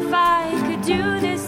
if I could do this.